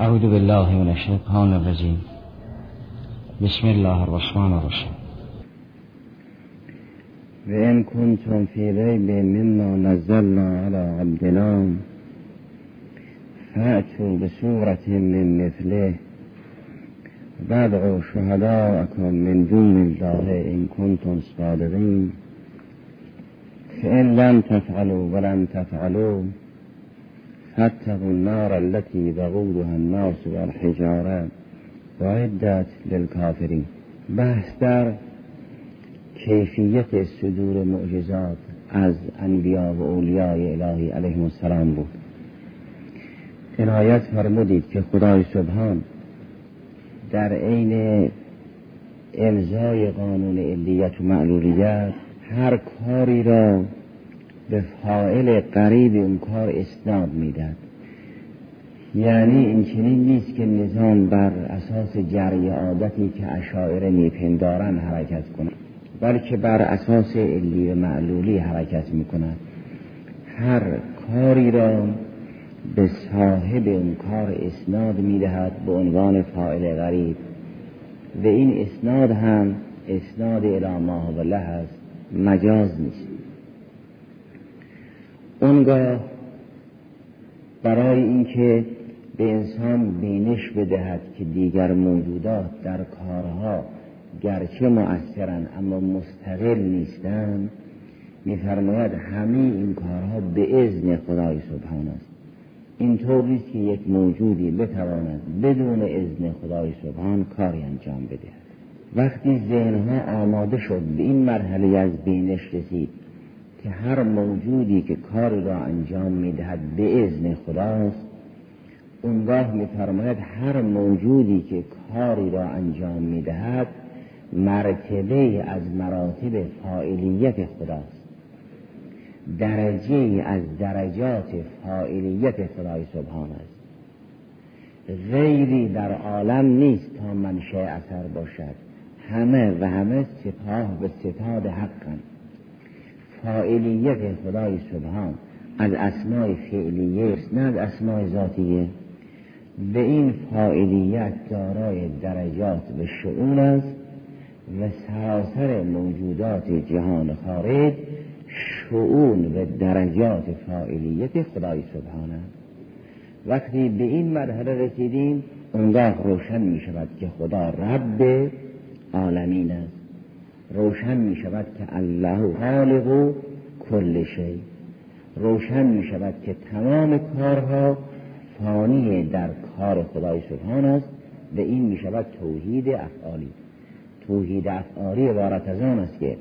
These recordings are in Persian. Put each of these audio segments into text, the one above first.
أعوذ بالله من الشيطان الرجيم. بسم الله الرحمن الرحيم. وإن كنتم في ريب مما نزلنا على عبدنا فأتوا بسورة من مثله. وادعوا شهداءكم من دون الله إن كنتم صادقين. فإن لم تفعلوا ولم تفعلوا فاتقوا النار التي وقودها الناس والحجارة وعدت للكافرين. بحث در کیفیت صدور معجزات از انبیا و اولیای الهی علیهم السلام بود. عنایت فرمودید که خدای سبحان در عین امضای قانون علیت و معلولیت هر کاری را به فائل قریب اون کار اسناد می‌داد. یعنی این چنین نیست که نظام بر اساس جری عادتی که اشاعره میپندارن حرکت کند بلکه بر اساس علی و معلولی حرکت می‌کند. هر کاری را به صاحب اون کار اسناد می‌دهد به عنوان فاعل غریب و این اسناد هم اسناد الاماه و هست مجاز نیست. اونگاه برای اینکه به انسان بینش بدهد که دیگر موجودات در کارها گرچه مؤثرن اما مستقل نیستند میفرماید همه این کارها به اذن خدای سبحان است. اینطور نیست که یک موجودی بتواند بدون اذن خدای سبحان کاری انجام بده وقتی ذهنها آماده شد به این مرحله از بینش رسید که هر موجودی که کار را انجام می‌دهد به اذن خداست اونگاه میفرماید هر موجودی که کاری را انجام می‌دهد مرتبه از مراتب فاعلیت خداست. درجه از درجات فاعلیت خدای سبحان است. غیری در عالم نیست تا منشأ اثر باشد. همه و همه سپاه به ستاد حقن فاعلیت خدای سبحان از اسمای فعلیه نه از اسمای ذاتیه. به این فاعلیت دارای درجات و شعون است و سراسر موجودات جهان خارج شعون و درجات فاعلیت خدای سبحان است. وقتی به این مرحله رسیدیم اونگاه روشن می شود که خدا رب عالمین است. روشن می شود که الله خالق کل شی. روشن می شود که تمام کارها فانی در کار خدای سبحان است. و این می شود توحید افعالی. توحید افعالی عبارت از آن است که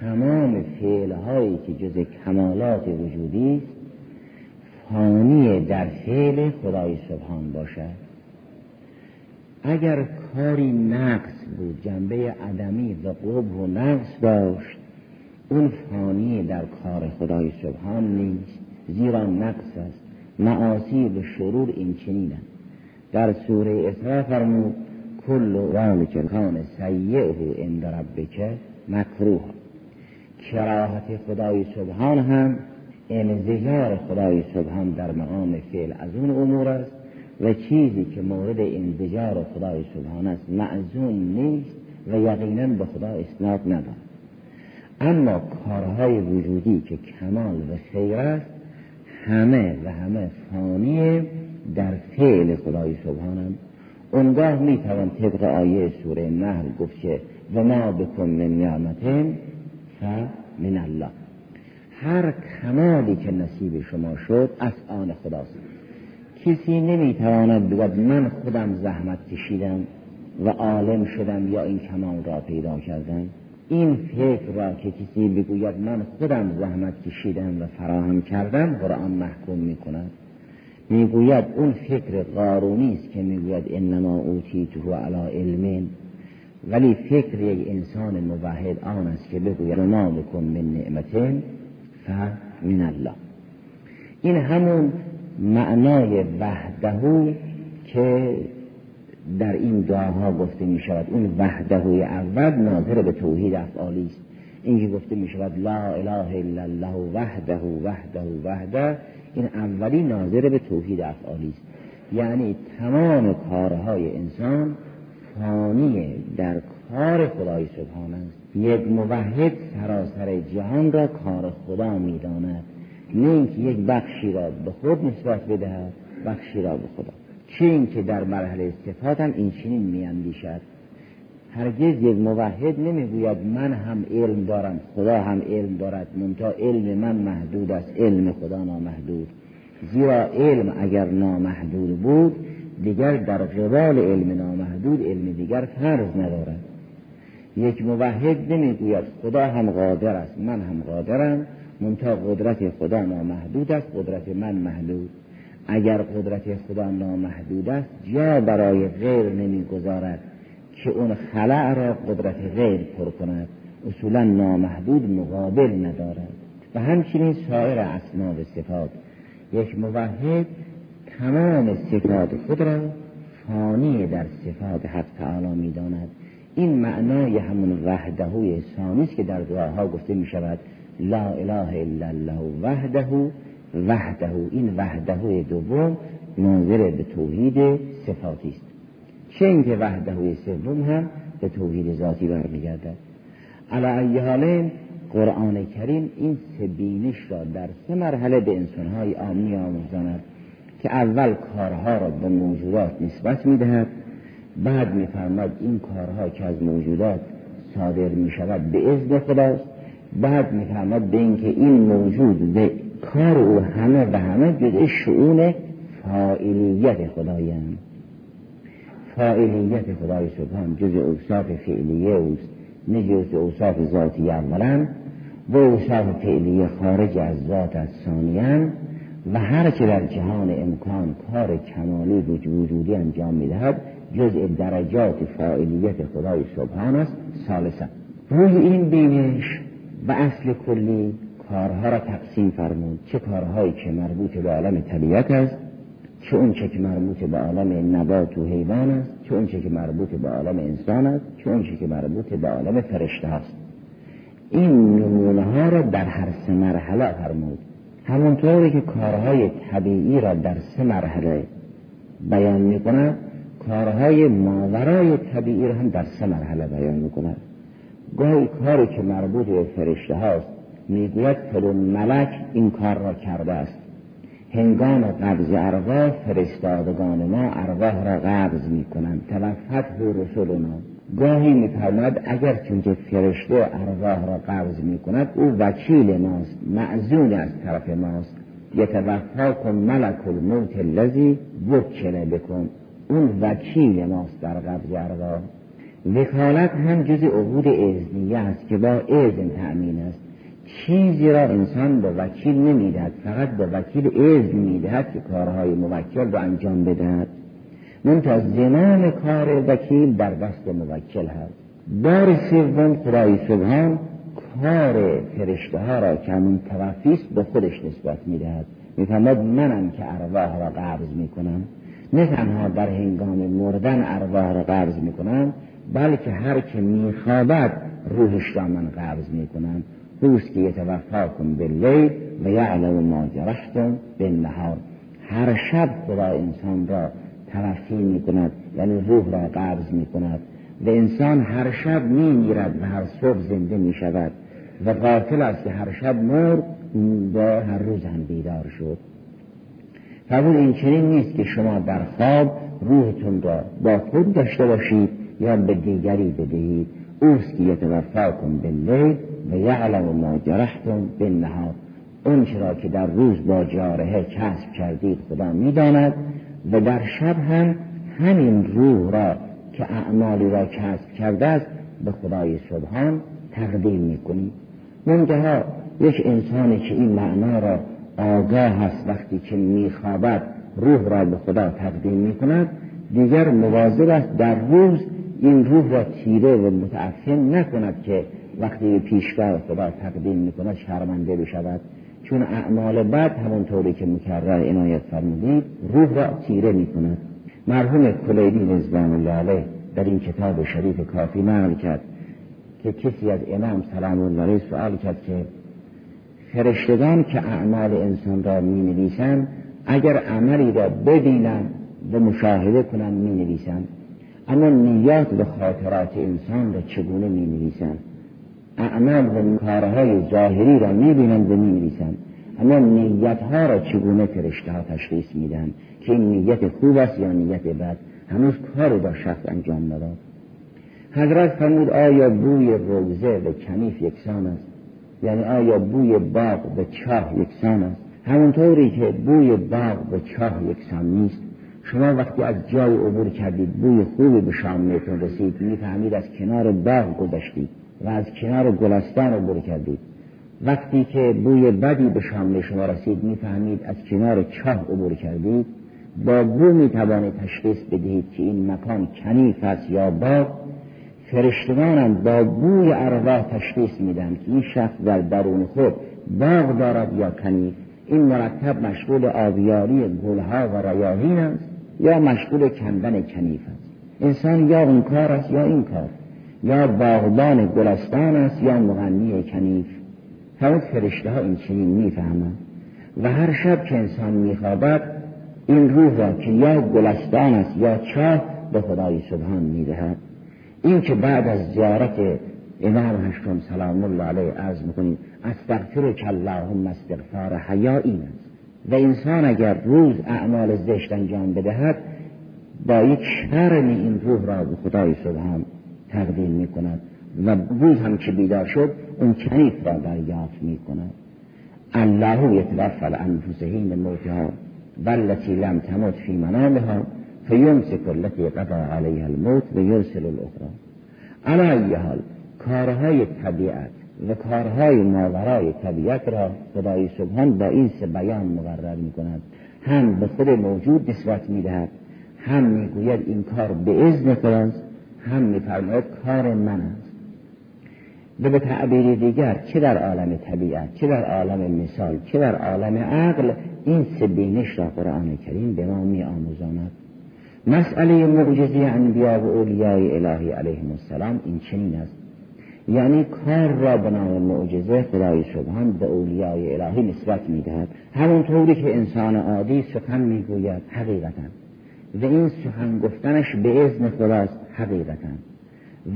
تمام فعلهایی که جز کمالات وجودی است فانی در فعل خدای سبحان باشد. اگر کاری نقص بود جنبه عدمی و قبح و نقص داشت اون فانی در کار خدای سبحان نیست زیرا نقص است. معاصی و شرور این چنینند در سوره اسراء فرمود کل کان سیعه عند ربک مکروه. کراهت خدای سبحان هم انزجار خدای سبحان در مقام فعل از اون امور است. و چیزی که مورد انزجار خدای سبحان است معزون نیست و یقینا به خدا اسناد ندارد. اما کارهای وجودی که کمال و خیر است همه و همه فانی در فعل خدای سبحانم اونگاه می‌توان طبق آیه سوره نحل گفت که و ما بکن من نعمت من الله. هر کمالی که نصیب شما شد از آن خداست. کسی نمی‌تواند بگوید من خودم زحمت کشیدم و عالم شدم یا این کمال را پیدا کردم؟ این فکر را که کسی بگوید من خودم زحمت کشیدم و فراهم کردم قرآن محکوم می کند می‌گوید اون فکر قارونی است که می‌گوید انما تو علی علم. ولی فکر یک انسان موحد آن است که بگوید ما بکن من نعمتین من الله. این همون معنای وحدهو که در این دعاها گفته می شود اون وحدهوی اول ناظر به توحید افعالی است. اینکه گفته می شود لا اله الا الله وحده وحده وحده این اولی ناظر به توحید افعالی است. یعنی تمام کارهای انسان فانی در کار خدای سبحان است. یک موحد سراسر جهان را کار خدا می‌داند. نه اینکه یک بخشی را به خود نسبت بدهد بخشی را به خدا. چه اینکه در مرحله صفات هم این چنین میاندیشد. هرگز یک موحد نمی‌گوید من هم علم دارم خدا هم علم دارد. منتها علم من محدود است علم خدا نامحدود. زیرا علم اگر نامحدود بود دیگر در قبال علم نامحدود علم دیگر فرض ندارد. یک موحد نمی‌گوید خدا هم قادر است من هم قادرم. منتها قدرت خدا نامحدود است قدرت من محدود. اگر قدرت خدا نامحدود است جا برای غیر نمی‌گذارد که اون خلع را قدرت غیر پر کند. اصولا نامحدود مقابل ندارد. و همچنین سایر اسما و صفات یک موحد تمام صفات خود را فانی در صفات حق تعالی می‌داند. این معنای همون وحدهوی ثانی است که در دعاها گفته می شود لا اله الا الله وحده وحده این وحده دوم ناظر به توحید صفاتی است. چه اینکه وحده سوم هم به توحید ذاتی برمیگردد؟ علی ای حال قرآن کریم این سه را در سه مرحله به انسانهای آمی آموزاند که اول کارها را به موجودات نسبت می‌دهد بعد میفرماد این کارها که از موجودات صادر می شود به اذن خداست. بعد میفرماد به اینکه این موجود به کار او همه و همه جزء شعون فائلیت خدایند فائلیت خدای سبحان جز اوصاف فعلیه اوست نه جز اوصاف ذاتی اولا. و اوصاف فعلیه خارج از ذات از ثانیا. و هر که در جهان امکان کار کمالی وجودی انجام می‌دهد جزء درجات فاعلیت خدای سبحان است سالسا روی این بینش و اصل کلی کارها را تقسیم فرمود. چه کارهایی که مربوط به عالم طبیعت است چه اون که مربوط به عالم نبات و حیوان است چه اون که مربوط به عالم انسان است چه اون که مربوط به عالم فرشته است. این نمونه ها را در هر سه مرحله فرمود. همونطوری که کارهای طبیعی را در سه مرحله بیان می کند کارهای ماورای طبیعی را هم در سه مرحله بیان می کند گاهی کاری که مربوط به فرشته هاست می‌گوید فلون ملک این کار را کرده است. هنگام قبض ارواح فرستادگان ما ارواح را قبض می کنند توفت و رسولنا گاهی میفرماید اگر چون که فرشته ارواح را قبض می کند او وکیل ماست معزون از طرف ماست. کن ملک الموت الذی وکل بکن. اون وکیل ماست در قبض ارواح. وکالت هم جز عبود ازنیه است که با اذن تأمین است. چیزی را انسان به وکیل نمی‌دهد فقط به وکیل اذن می‌دهد که کارهای موکل را انجام بدهد. منتها زمان کار وکیل در دست موکل هست. بار سوم خدای سبحان کار فرشته ها را که همون توفیست به خودش نسبت می‌دهد. می‌فهمد منم که ارواح را قبض می‌کنم. نه تنها در هنگام مردن ارواح را قبض می‌کنم بلکه هر که میخوابد روحش را من قبض می‌کنم. روز که یتوفاکم باللیل و یعلم ما جرحتم بالنهار. هر شب خدا انسان را توفی می کند یعنی روح را قبض می کند و انسان هر شب می میرد و هر صبح زنده می شود و قاتل است که هر شب مرد و هر روز هم بیدار شد. قبول این چنین نیست که شما در خواب روحتون را با خود داشته باشید. یا به دیگری بدهید. اوست که یتوفاکم باللیل و یعلم ما جرحتم بالنهار. اون چرا که در روز با جارهه کسب کردید خدا می‌داند و در شب هم همین روح را که اعمالی را کسب کرده است به خدای سبحان تقدیم می‌کنید منتها یک انسانی که این معنا را آگاه است وقتی که میخوابد روح را به خدا تقدیم می‌کند. دیگر مواظب است در روز این روح را تیره و متعفن نکند که وقتی پیشگاه خدا تقدیم می‌کند شرمنده بشود. چون اعمال بد همونطوری که مکرر عنایت فرمودید روح را تیره می‌کند. مرحوم کلیدی رضوان الله در این کتاب شریف کافی نقل کرد که کسی از امام سلام الله علیه سوال کرد که فرشتگان که اعمال انسان را می نویسند اگر عملی را ببینند و مشاهده کنند می نویسند اما نیات و خاطرات انسان را چگونه می نویسند اعمال و کارهای ظاهری را می بینند و می نویسند اما نیت ها را چگونه فرشته ها تشخیص میدن که این نیت خوب است یا نیت بد؟ هنوز کار با شخص انجام نداد. حضرت فرمود آیا بوی روزه و کنیف یکسان است؟ یعنی آیا بوی باغ و چاه یکسان است؟ همونطوری که بوی باغ و چاه یکسان نیست. شما وقتی از جای عبور کردید بوی خوبی به شامتون رسید می‌فهمید از کنار باغ گذشتید و از کنار گلستان عبور کردید. وقتی که بوی بدی به شامل شما رسید می‌فهمید از کنار چاه عبور کردید. با بو می‌توانید تشخیص بدهید که این مکان کنیف است یا باغ. فرشتگانم با بوی ارواح تشخیص میدن که این شخص در درون خود باغ دارد یا کنیف. این مرتب مشغول آبیاری گلها و ریاحین است. یا مشغول کندن کنیف است. انسان یا اون کار است یا این کار. یا باغبان گلستان است یا مغنی کنیف. همون فرشته ها این چنین می‌فهمند. و هر شب که انسان میخوابد این روح را که یا گلستان است یا چاه به خدای سبحان می‌دهد. این که بعد از زیارت امام هشتم سلام الله علیه عرض می‌کنیم استغفر که اللهم استغفار حیا این است. و انسان اگر روز اعمال زشت انجام بدهد با یک شرم این روح را به خدای سبحان تقدیم می کند و روز هم که بیدار شد اون کنیف را دریافت می کند الله یتوفل انفسهین موتها والتي لم تمت فی منامها فیمسک التي قضا علیها الموت و یرسل الاخرى. علی حال کارهای طبیعت و کارهای ماورای طبیعت را خدای سبحان با این سه بیان مقرر می کند هم به خود موجود نسبت می دهد هم می‌گوید این کار به اذن خداست هم میفرماید کار من است. و به تعبیر دیگر چه در عالم طبیعت چه در عالم مثال چه در عالم عقل این سه بینش را قرآن کریم به ما می آموزاند مسئله معجزه انبیا و اولیای الهی علیهم السلام این چنین است. یعنی کار را به نام معجزه خدای سبحان به اولیای الهی نسبت می‌دهد. همونطوری که انسان عادی سخن می‌گوید حقیقتا. و این سخن گفتنش به اذن خداست حقیقتا.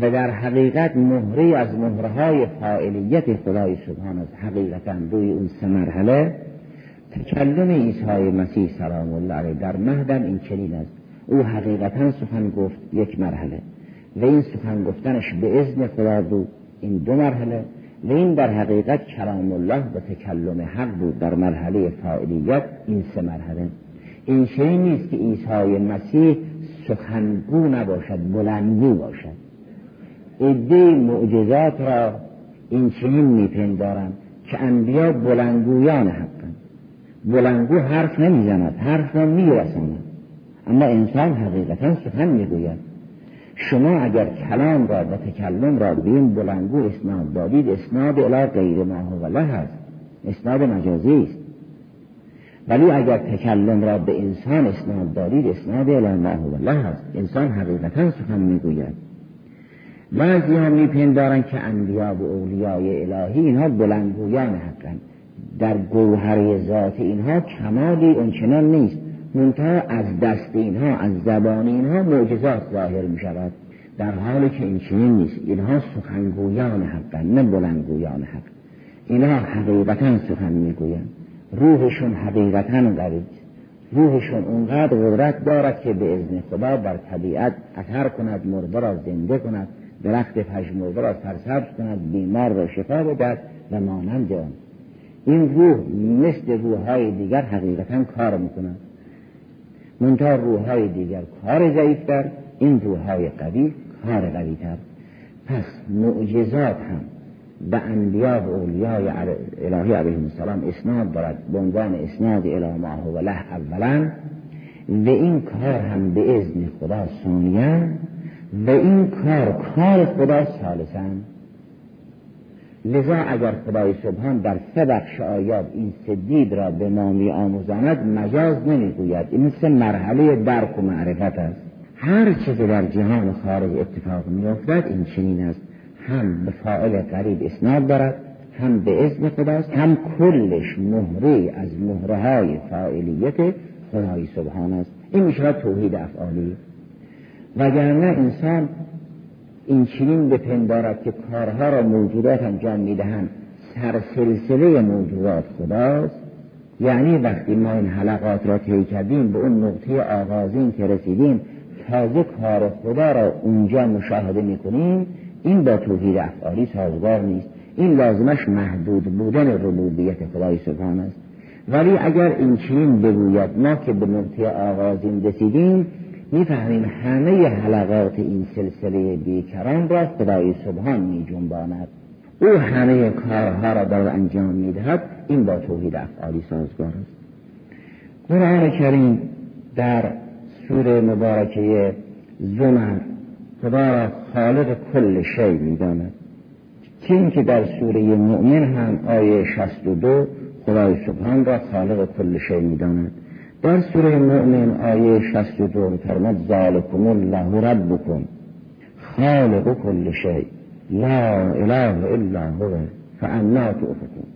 و در حقیقت مهره از مهرهای فاعلیت خدای سبحان است حقیقتا. روی اون سه مرحله تکلم عیسی مسیح سلام الله علیه در مهدم این چنین است. او حقیقتا سخن گفت یک مرحله. و این سخن گفتنش به اذن خدا بود. این دو مرحله و این در حقیقت کلام الله و تکلم حق بود در مرحله فاعلیت این سه مرحله. این شیء نیست که عیسی مسیح سخنگو نباشد بلندگو باشد. عده معجزات را این چنین میپندارند که انبیا بلندگویان حقند. بلندگو حرف نمی‌زند حرف را میرساند. اما انسان حقیقتا سخن می‌گوید. شما اگر کلام را و تکلم را به این بلندگو اسناد دادید اسناد الی غیر ما هو هست اسناد مجازی است. ولی اگر تکلم را به انسان اسناد دارید اسناد الی ما هو هست انسان حقیقتا سخن می‌گوید. بعضی ها میپندارند که انبیا و اولیای الهی اینها بلندگویان حقند در گوهر ذات اینها کمالی اونچنان نیست. منتها از دست اینها از زبان اینها معجزات ظاهر می شود در حالی که این چنین نیست. اینها سخنگویان حقن نه بلندگویان حق. اینها حقیقتا سخن می‌گویند. روحشون حقیقتا قوی روحشون اونقدر قدرت دارد که به ازن خدا بر طبیعت اثر کند مرده را زنده کند درخت پژمرده را سرسبز کند بیمار را شفا بدهد و مانند آن. این روح مثل روحهای دیگر حقیقتا کار می‌کنند منتها روحهای دیگر کار ضعیفتر این روحهای قوی کار قویتر. پس معجزات هم به انبیا و اولیای الهی علیهم السلام اسناد دارد. به عنوان اسناد اله ما و له اولا و این کار هم به اذن خدا ثانیا و این کار کار خدا ثالثا. لذا اگر خدای سبحان در سه بخش آیات این سدید را به ما می آموزاند مجاز نمی‌گوید. این سه مرحله درک و معرفت است. هر چیز در جهان خارج اتفاق میافتد این چنین است. هم به فاعل قریب اسناد دارد هم به اسم خداست هم کلش مهره از مهره های فاعلیت خدای سبحان است. این میشه توحید افعالی وگرنه انسان این چنین بپندارد که کارها را موجودات انجام می‌دهند. سرسلسله موجودات خداست. یعنی وقتی ما این حلقات را طی کردیم به اون نقطه آغازین که رسیدیم تازه کار خدا را اونجا مشاهده می‌کنیم. این با توحید افعالی سازگار نیست. این لازمش محدود بودن ربوبیت خدای سبحان است. ولی اگر این چنین بگوید ما که به نقطه آغازین رسیدیم می‌فهمیم همه حلقات این سلسله بیکران را خدای سبحان می جنباند او همه کارها را در انجام می‌دهد. این با توحید افعالی سازگار است. قرآن کریم در سوره مبارکه زمر خدا را خالق کل شی می‌داند. که در سوره مؤمن هم آیه 62 خدای سبحان را خالق کل شی می‌داند. در سوره مؤمن آیه 62 فرماد ذالکم الله ربکم خالق کل شی لا اله الا هو فانا تؤفکون.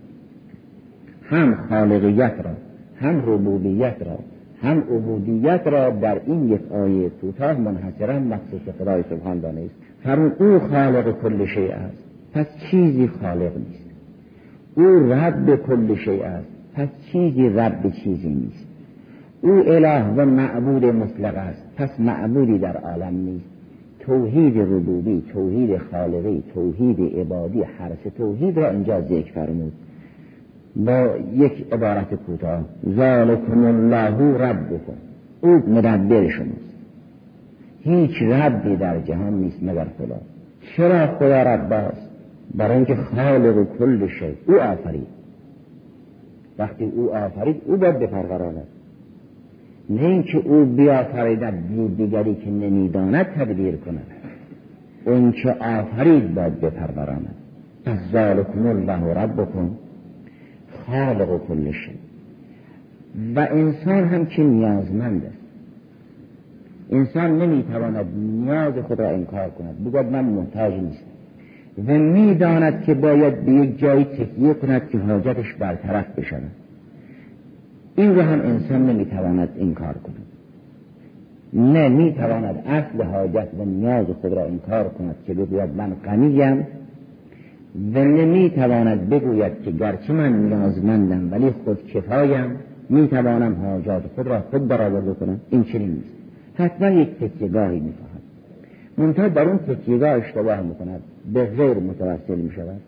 هم خالقیت را هم ربوبیت را هم عبودیت را در این یک آیه کوتاه منحصرا مخصوص خدای سبحان دانست فرمود او خالق کل شیء است پس چیزی خالق نیست. او رب کل شیء است پس چیزی رب چیزی نیست. او اله و معبود مطلق است. پس معبودی در عالم نیست. توحید ربوبی توحید خالقی توحید عبادی هر توحید را اینجا ذکر فرمود. با یک عبارت کوتاه ذالکم الله ربکم. او مدبر شماست. هیچ ربی در جهان نیست مگر خدا. چرا خدا رب است؟ برای اینکه خالق کل شی. او آفرید. وقتی او آفرید او باید بپروراند. نه اینکه او بیافریدد دیگری که نمی‌داند تدبیر کند. اون که آفرید باید بپروراند. از ذالکم الله ربکم خالق کل شی. و انسان هم که نیازمند است. انسان نمی‌تواند نیاز خود را انکار کند. بگوید من محتاج نیستم. و می‌داند که باید به یک جایی تکیه کند که حاجتش برطرف بشود. این رو هم انسان نمی‌تواند انکار کند. نه می‌تواند اصل حاجت و نیاز خود را انکار کند که بگوید من غنیم و نمی‌تواند بگوید که گرچه من نیازمندم ولی خود کفایم می‌توانم حاجات خود را خود برآورده کنم. این چنین نیست. حتما یک تکیهگاهی می‌خواهد. منتها در اون تکیهگاه اشتباه می‌کند. به غیر متوسل می‌شود.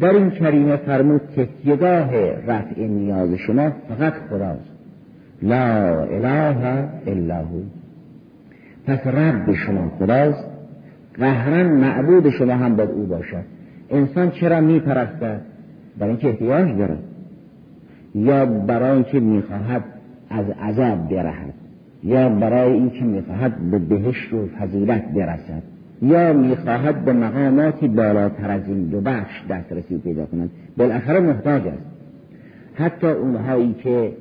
در این کریمه فرمود تکیهگاه رفع نیاز شما فقط خداست. لا اله الا هو. پس رب شما خداست. قهرن معبود شما هم باید او باشد. انسان چرا میپرستد؟ برای اینکه احتیاج دارد. یا برای اینکه می‌خواهد از عذاب برهد یا برای اینکه می‌خواهد به بهشت و فضیلت برسد. یا می‌خواهد به مقاماتی بالاتر از این دو بخش دسترسی پیدا کند. بالاخره محتاج است. حتی اونهایی که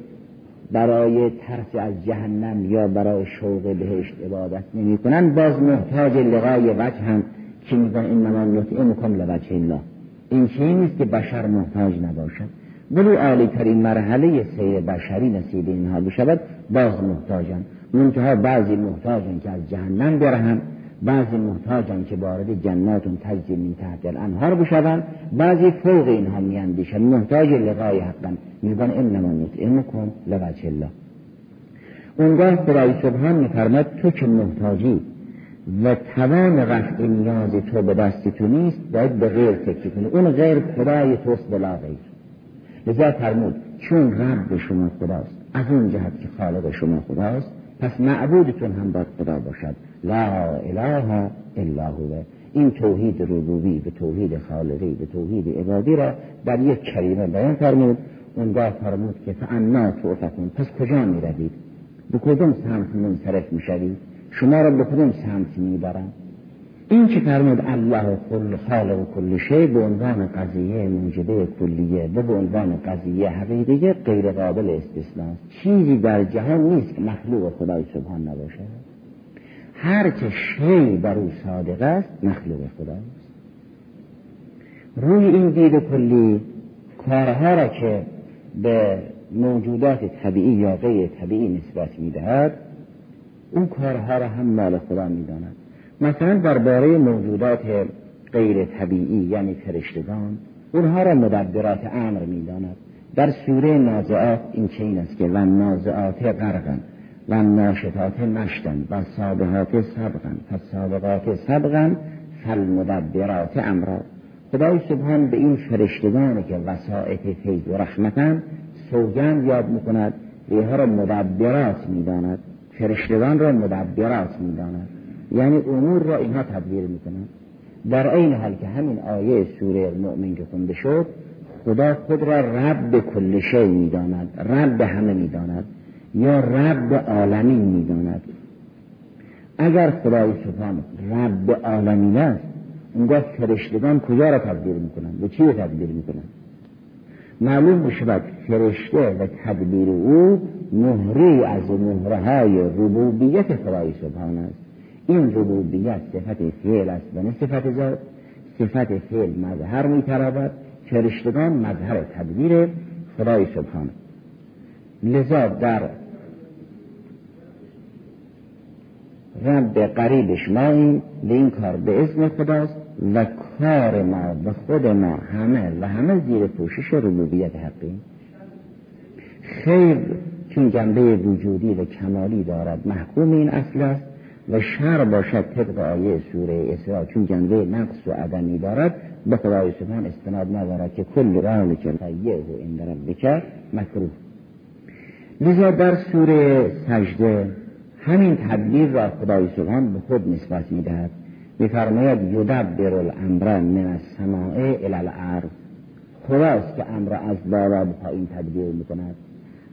برای ترس از جهنم یا برای شوق بهشت عبادت نمی کنند باز محتاج لقای وجه هم که میگن این نمان نطعمکم لوجه الله. این چیزی نیست که بشر محتاج نباشد. ولی عالی ترین مرحله سیر بشری نصیب اینها بشود باز محتاجن منتها بعضی محتاجن که از جهنم برهن بعضی محتاجن که وارد جناتون تجزی من تحت الانهار بشوند بعضی فوق اینها میاندیشن محتاج لقای حقا میگن انما نطعمکم لوجه الله. اونگاه خدای سبحان میفرماد تو که محتاجی و توان رفع نیاز تو به دست تو نیست باید به غیر تکیه کنی. اون غیر خدای توست بلا غیر لذا فرمود چون رب شما خداست از اون جهت که خالق شما خداست پس معبودتون هم باید خدا باشد. لا اله الا هو. این توحید ربوبی به توحید خالقی به توحید عبادی را در یک کریمه بیان فرمود. اونگاه فرمود که فعنا توفکون پس کجا می روید به کدوم سمت منصرف می شوید شما را به کدوم سمت می‌برن این که فرمود الله کل خالق کل شی به عنوان قضیه موجبه کلیه و به عنوان قضیه حقیقیه غیر قابل استثناء چیزی در جهان نیست که مخلوق خدای سبحان نباشد هر که شی بر او صادق است مخلوق خداست روی این دید کلی کارها را که به موجودات طبیعی یا غیر طبیعی نسبت می‌دهد اون کارها را هم مال خدا می‌داند. مثلا درباره موجودات غیر طبیعی یعنی فرشتگان اونها را مدبرات امر می‌داند. در سوره نازعات این چه این است که و نازعات غرقن و ناشتات نشتن و سابقات سبقن. و سابقات سبقن فالمدبرات امرا. خدای سبحان به این فرشتگانی که وسائط فیض و رحمتن سوگند یاد می‌کند و اینها را مدبرات می‌داند. فرشتگان را مدبرات می‌داند. یعنی امور را اینها تدبیر می‌کنند. در این حال که همین آیه سوره المؤمن که خونده شد خدا خود را رب کل شی می‌داند رب همه می‌داند. یا رب عالمین می‌داند. اگر خدای سبحان رب عالمین است اونگاه فرشتگان کجا را تدبیر می‌کنند؟ و چی را تدبیر می‌کنند؟ معلوم می‌شود فرشته و تدبیر او مهری از مهره های ربوبیت خدای سبحان است. این ربوبیت صفت فعل است و نه صفت ذات. صفت فعل مظهر میترود فرشتگان مظهر تدبیر خدای سبحانه لذا در رب قریبش ما این به این کار به اسم خداست و کار ما و خود ما همه و همه زیر پوشش ربوبیت حقی خیر چون جنبه وجودی و کمالی دارد محکوم این اصل است و شر باشد طبق آیه سوره اسراء. چون جنبه نقص و عدمی دارد به خدای سبحان استناد ندارد که کل رال که و این ربک مکروه. لذا در سوره سجده همین تدبیر را خدای سبحان به خود نسبت می‌دهد. میفرماید یدبر الامر من السماء الی الارض. خداست که امر از بالا به پایین تدبیر می‌کند.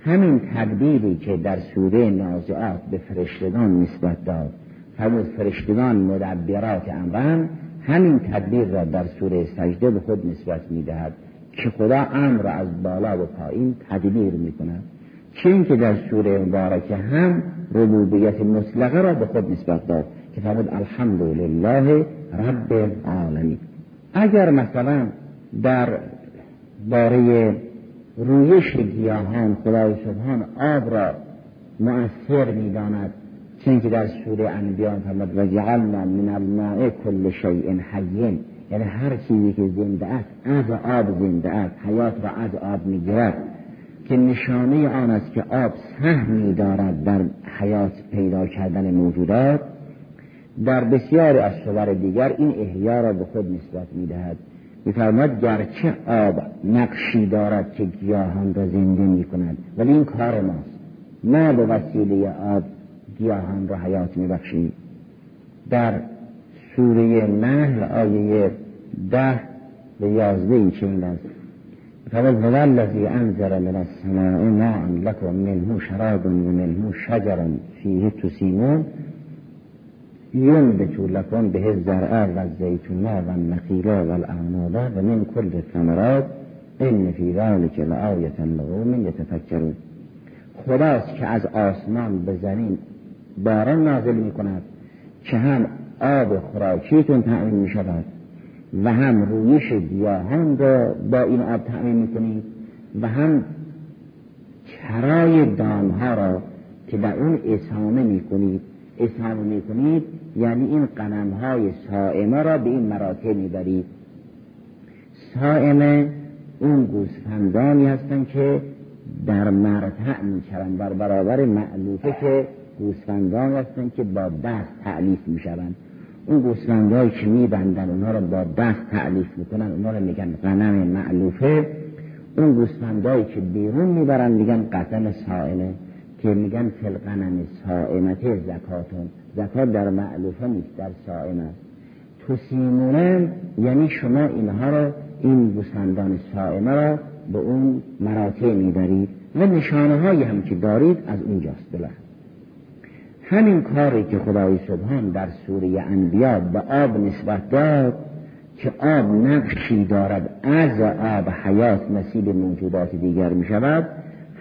همین تدبیری که در سوره نازعات به فرشتگان نسبت داد. فرمود فرشتگان مدبرات امرن همین تدبیر را در سوره سجده به خود نسبت می‌دهد که خدا امر از بالا و پایین تدبیر می‌کند. چه که در سوره مبارکه هم ربوبیت مطلقه را به خود نسبت داد که فرمود الحمدلله رب العالمین. اگر مثلا در باره رویش گیاهان خدای سبحان آب را مؤثر می‌داند چون که در سوره انبیاء فرمود و جعلنا من الماء کل شیء حیین. یعنی هر چیزی که زنده است از آب زنده است حیات را از آب می‌گیرد. که نشانه آن است که آب سهمی دارد در حیات پیدا کردن موجودات در بسیاری از صور دیگر این احیا را به خود نسبت می‌دهد. میفرماد گرچه آب نقشی دارد که گیاهان را زنده می کند ولی این کار ماست. نه به وسیله آب گیاهان را حیات می بخشید در سوره نحل آیه ده به یازده چنین است. فرمود هو الذی انزل من السماء ماء لكم منه شراب ومنه شجر فیه تسیمون ينبت لكم به الزرع والزيتون والنخيل والأعناب ومن كل الثمرات إن في ذلك لآية لقوم يتفكرون. خداست که از آسمان به زمین باران نازل می کند که هم آب خوراکیتون تعمین می شود و هم رویش گیاهان را با این آب تعمین می کنید و هم کرای دانها را که در اون اسامه می کنید اسامه می کنید یعنی این قنم های سائمه را به این مراتب می‌برید. سائمه اون گوسفندانی هستند که در مرتع می‌شوند در برابر معلوفه که گوسفندان هستند که با دست تعلیف می‌شوند. اون گوسفندهایی که میبندن اونها را با دست تعلیف می‌کنن اونها را میگن غنم معلوفه. اون گوسفندهایی که بیرون می‌برن میگن قسم سائمه که میگن فلقنم سائمت زکاتون. زکات در معلوفه نیست در سائم است. توسیمونن یعنی شما اینها را این گوسفندان سائمه را به اون مراتع می‌برید. و نشانه هایی هم که دارید از اونجاست بله. همین کاری که خدای سبحان در سوره انبیا به آب نسبت داد که آب نقشی دارد از آب حیات نصیب موجودات دیگر می شود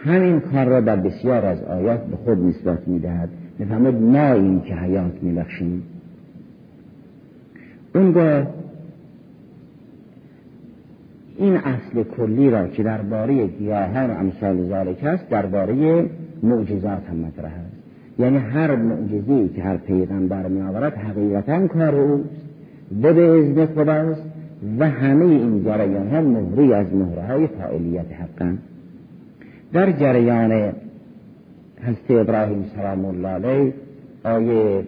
همین کار را در بسیار از آیات به خود نسبت می دهد ما این که حیات می بخشیم اونگاه این اصل کلی را که درباره گیاهان امثال ذالک است درباره معجزات هم مطرح است. یعنی هر معجزه که هر پیغمبر می آورد حقیقتا کار اوست و به ازن خداست و همه این جریان ها مهری از مهره های فاعلیت حقا در جریان حضرت ابراهیم سلام الله علیه آیه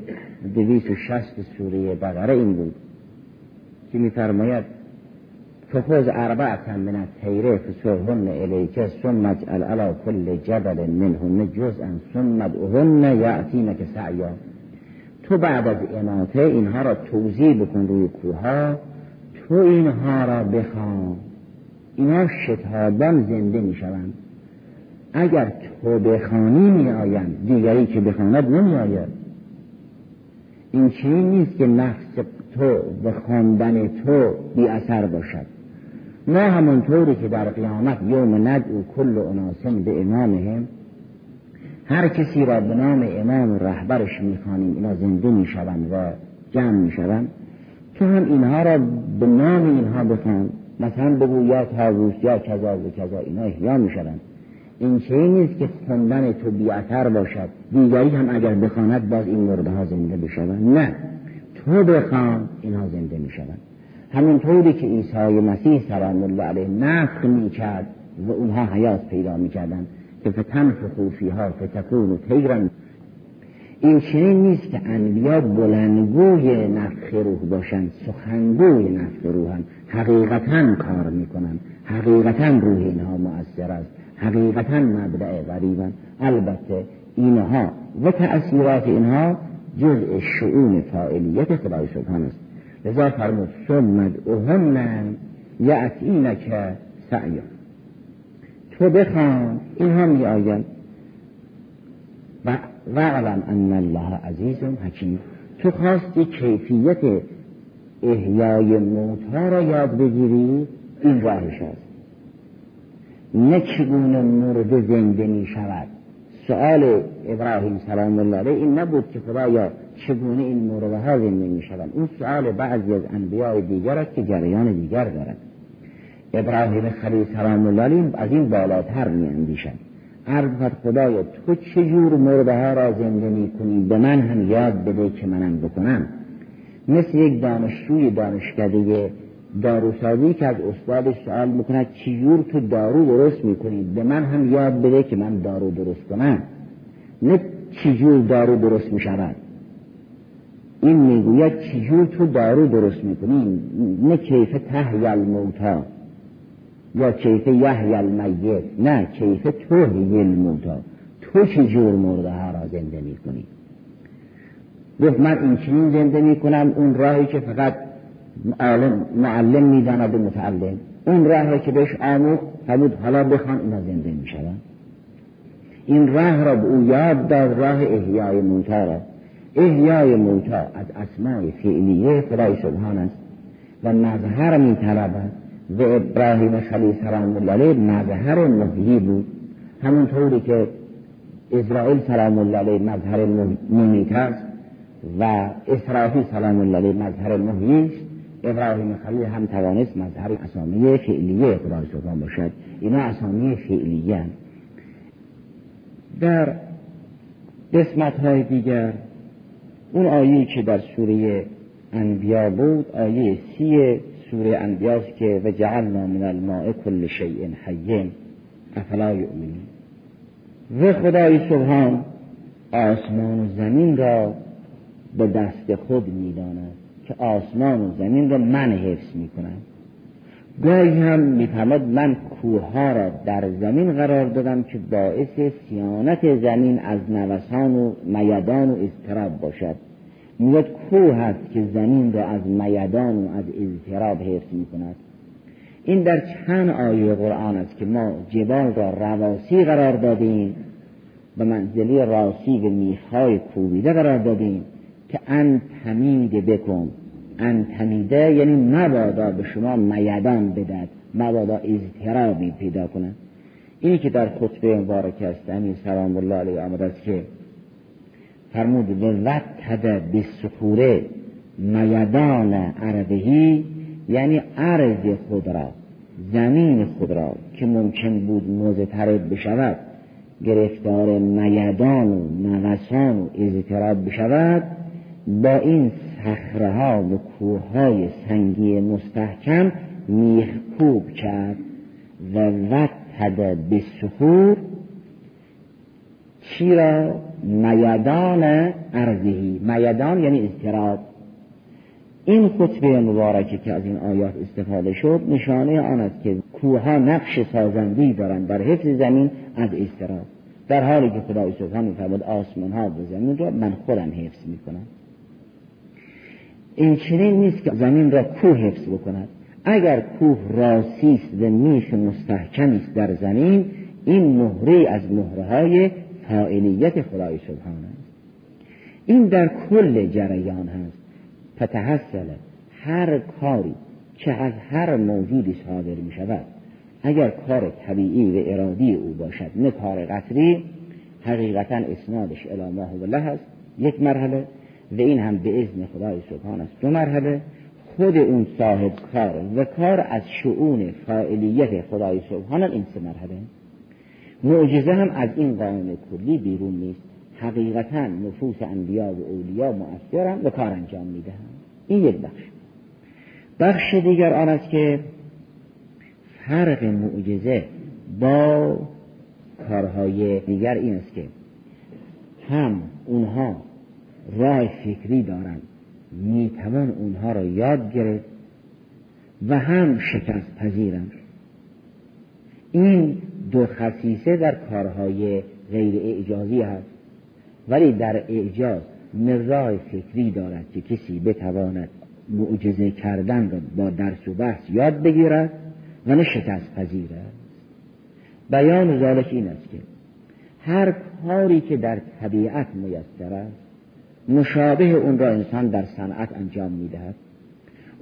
دویس و شست سوره بقره این بود که میفرماید فخوز اربعتا من الطیره فسوهن الیک ثم اجعل علی کل جبل منهن جزءا ثم ادعهن یعطینک سعیا. تو بعد از اماته اینها را توضیح بکن روی کوها تو اینها را بخوان. اینها شتابان زنده می شوند اگر تو بخوانی می آیند دیگری که بخواند نمی آید این چیزی نیست که نفس تو و خواندن تو بی اثر باشد. ما همونطوری که در قیامت یوم ندعو کل اناسم به امامهم هر کسی را به نام امام و رهبرش می‌خوانیم اینا زنده می‌شوند و جمع می‌شوند تو هم اینها را به نام اینها بخوان. مثلا بگو یا تاووس یا کذا و کذا اینا احیا می‌شوند. این چه نیست که خوندن تو بیعتر باشد. دیگری هم اگر بخواند باز این مرده ها زنده بشوند نه. تو بخوان اینها زنده می‌شوند. همینطوری که عیسی مسیح سلام الله علیه نفخ می‌کرد و اونها حیات پیدا می‌کردند که فتنفخو فیها فتکون تیرن این چنین نیست که انبیا بلندگوی نفخ روح باشند سخنگوی نفخ روح هم حقیقتا کار می‌کنند. حقیقتا روح اینها مؤثر است. حقیقتا مبدع غریبا البته اینها و تأثیرات اینها جزء شعون فاعلیت خدای سبحان است. لذا فرمود ثم ادعوهن یأتینک سعیا تو بخوان می آیند و وعلم ان الله عزیز حکیم. تو خواستی کیفیت احیای موتا را یاد بگیری؟ این راهش است. نه چگونه مرده زنده می شود. سؤال ابراهیم سلام الله علیه این نبود که خدایا چگونه این مرده ها زنده می شود اون سؤال بعضی از انبیاء دیگر است که جریان دیگر دارد. ابراهیم خلیل سلام الله از این بالاتر می اندیشد عرض خدایا تو چجور مرده ها را زنده می کنی به من هم یاد بده که منم بکنم. مثل یک دانشجوی دانشکده داروسازی که از استادش سوال می‌کند چجور تو دارو درست می‌کنی؟ به من هم یاد بده که من دارو درست کنم. نه چجور دارو درست می‌شود. این می‌گوید چجور تو دارو درست می‌کنی؟ نه کیف تهی الموتا یا کیف یحی المیت نه کیف توهی الموتا تو چجور مرده ها را زنده می‌کنی؟ گفت من این چنین زنده می‌کنم اون راهی که فقط معلم, معلم می‌داند و متعلم. اون راه را که بهش آموخت فرمود حالا بخوان اینا زنده می‌شوند. این راه را به او یاد داد راه احیای موتا را. احیای موتا از اسماع فعلیه خدای سبحان است و مظهر میطلبد و ابراهیم خلیل سلام الله علیه مظهر محیی بود. همونطوری که اسرائیل سلام الله علیه مظهر ممیت است و اسرافی سلام الله علیه مظهر محیی است. ابراهیم خلیل هم توانست مظهر اسامی فعلیه خدای سبحان باشد. اینا اسامی فعلیه در قسمت های دیگر اون آیه که در سوره انبیا بود آیه سی سوره انبیاست که و جعلنا من الماء کل شیء حی افلا یؤمنون. و خدای سبحان آسمان و زمین را به دست خود می‌داند که آسمان و زمین را من حفظ می‌کنم. گاهی هم می‌فهمد من کوه را در زمین قرار دادم که باعث سیانت زمین از نوسان و میدان و اضطراب باشد. می‌گوید کوه هست که زمین را از میدان و از اضطراب حفظ می‌کند. این در چند آیه قرآن است که ما جبال را رواسی قرار دادیم به منزلی راسی و میخهای کوبیده قرار دادیم که ان تمیده بکن. ان تمیده یعنی مبادا به شما میدان بدد مبادا اضطرابی پیدا کنند اینی که در خطبه مبارک است امیر سلام الله علیه آمده است که فرمود و وقت به سخوره میدان عربهی یعنی عرض خود را زمین خود را که ممکن بود موزه بشود گرفتار میدان و نوسان و اضطراب بشود با این صخره ها و کوه های سنگی مستحکم میخکوب کرد و وتد به سهور چی را؟ میدان ارزهی میدان یعنی اضطراب. این خطبه مبارکه که از این آیات استفاده شد نشانه آن است که کوها نقش سازندی دارند در حفظ زمین از اضطراب. در حالی که خدای سبحانه میفرماد آسمان ها و زمین را من خودم حفظ می‌کنم. این چنین نیست که زمین را کوه حفظ بکند. اگر کوه راسی است و میخ مستحکمی است در زمین این مهره از مهره های فاعلیت خدای سبحانه است. این در کل جریان هست. فتحصل هر کاری که از هر موجودی صادر می شود اگر کار طبیعی و ارادی او باشد نه کار قطری حقیقتا اسنادش الاماه و له است. یک مرحله. و این هم به اذن خدای سبحان است. دو مرحله. خود اون صاحب کار و کار از شعون فاعلیت خدای سبحان این سه مرحله. معجزه هم از این قانون کلی بیرون نیست. حقیقتا نفوس انبیا و اولیا مؤثرن و کار انجام می‌دهند. این یک بخش. بخش دیگر آن است که فرق معجزه با کارهای دیگر این است که هم اونها راه فکری دارند. می‌توان اونها را یاد گرفت و هم شکست پذیرند. این دو خصیصه در کارهای غیر اعجازی هست ولی در اعجاز راه فکری دارد که کسی بتواند معجزه کردن را با درس و بحث یاد بگیرد و نه شکست پذیرد. بیان ذالک این است که هر کاری که در طبیعت میسر است مشابه اون را انسان در صنعت انجام می‌دهد.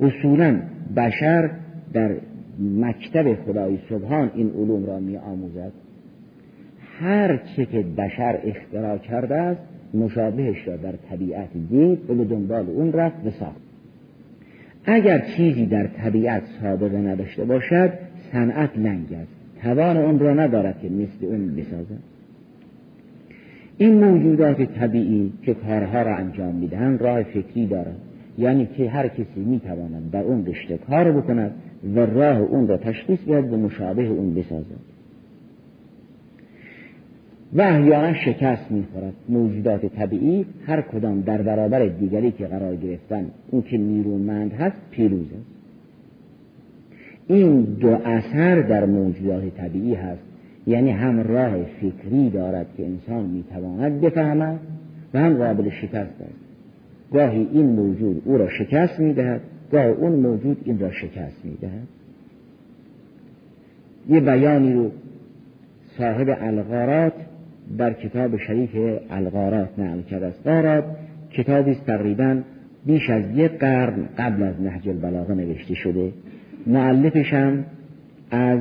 اصولا بشر در مکتب خدای سبحان این علوم را می آموزد هر چه که بشر اختراع کرده است مشابهش را در طبیعت دید و به دنبال اون رفت و ساخت اگر چیزی در طبیعت سابقه نداشته باشد صنعت لنگ است توان اون را ندارد که مثل اون بسازد. این موجودات طبیعی که کارها را انجام می‌دهند راه فکری دارند. یعنی که هر کسی می‌تواند در اون رشته کار بکند و راه اون را تشخیص دهد و مشابه اون بسازد. و احیانا شکست می‌خورد. موجودات طبیعی هر کدام در برابر دیگری که قرار گرفتن اون که نیرومند هست پیروز است. این دو اثر در موجودات طبیعی هست. یعنی هم راه فکری دارد که انسان می‌تواند بفهمد و هم قابل شکست است. گاهی این موجود او را شکست می‌دهد گاهی اون موجود این را شکست می‌دهد. یه بیانی رو صاحب الغارات در کتاب شریف الغارات نقل کرده است غارات کتابی تقریبا بیش از یک قرن قبل از نهج البلاغه نوشته شده. معلفش هم از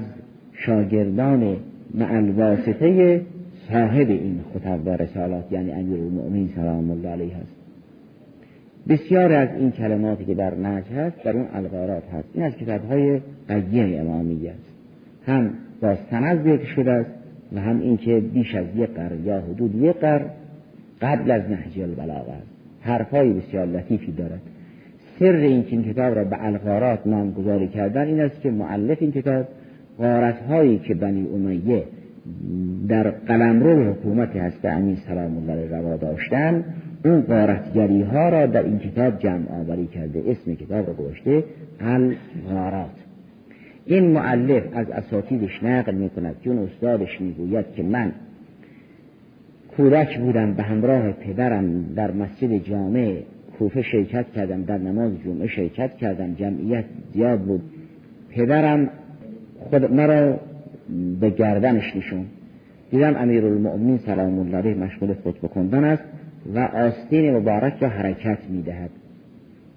شاگردان معلواسطه صاحب این خطب و رسالات یعنی امیر المؤمنین سلام الله علیه هست بسیار از این کلماتی که در نهج هست در اون الغارات هست. این از کتاب های قیم امامی است. هم با سند ذکر شده است و هم اینکه بیش از یک قر یا حدود یک قر قبل از نهج البلاغه است. حرفهای بسیار لطیفی دارد. سر این کتاب را به الغارات نامگذاری کردن این است که معلف این کتاب غارت هایی که بنی امیه در قلمرو حکومت هست امین سلام الله روا داشتن اون غارتگری ها را در این کتاب جمع آوری کرده اسم کتاب را گوشته الغارات. این معلف از اساتیدش نقل می کند استادش می‌گوید که من کودک بودم به همراه پدرم در مسجد جامع کوفه شرکت کردم در نماز جمعه شرکت کردم جمعیت زیاد بود. پدرم مرا به گردنش نشون. دیدم امیر المؤمنین سلام الله علیه مشغول خطبه کندن است و آستین مبارک را حرکت می‌دهد.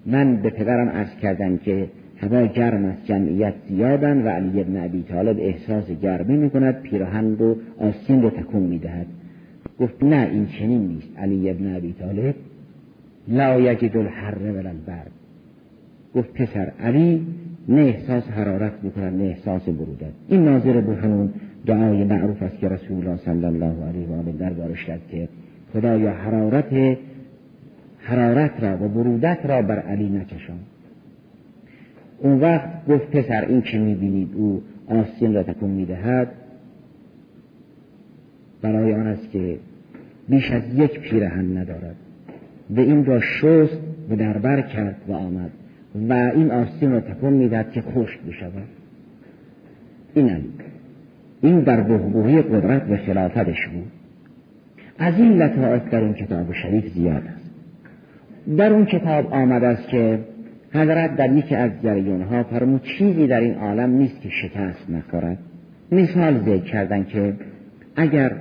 من به پدرم عرض کردم که هوا گرم است جمعیت زیادن و علی ابن ابی طالب احساس گرمی می کند پیراهن رو آستین رو تکون می دهد گفت نه این چنین نیست. علی ابن ابی طالب لا یجد الحر ولا البرد. گفت پسر علی نه احساس حرارت می‌کند نه احساس برودت. این ناظر به همون دعای معروف است که رسول الله صلی الله علیه و آله دربارش کرد که خدایا حرارت حرارت را و برودت را بر علی نکشان. اون وقت گفت پسر این که می‌بینید او آستین را تکون می‌دهد. برای آن است که بیش از یک پیرهن ندارد. به این را شست و دربر کرد و آمد. و این آستین را تکون می‌دهد که خشک بشود. این علی این در بهبوهی قدرت و خلافتش بود از این لطائف در اون کتاب شریف زیاد است. در اون کتاب آمد است که حضرت در یکی از جریانها فرمود چیزی در این عالم نیست که شکست نخورد. مثال ذکر کردن که اگر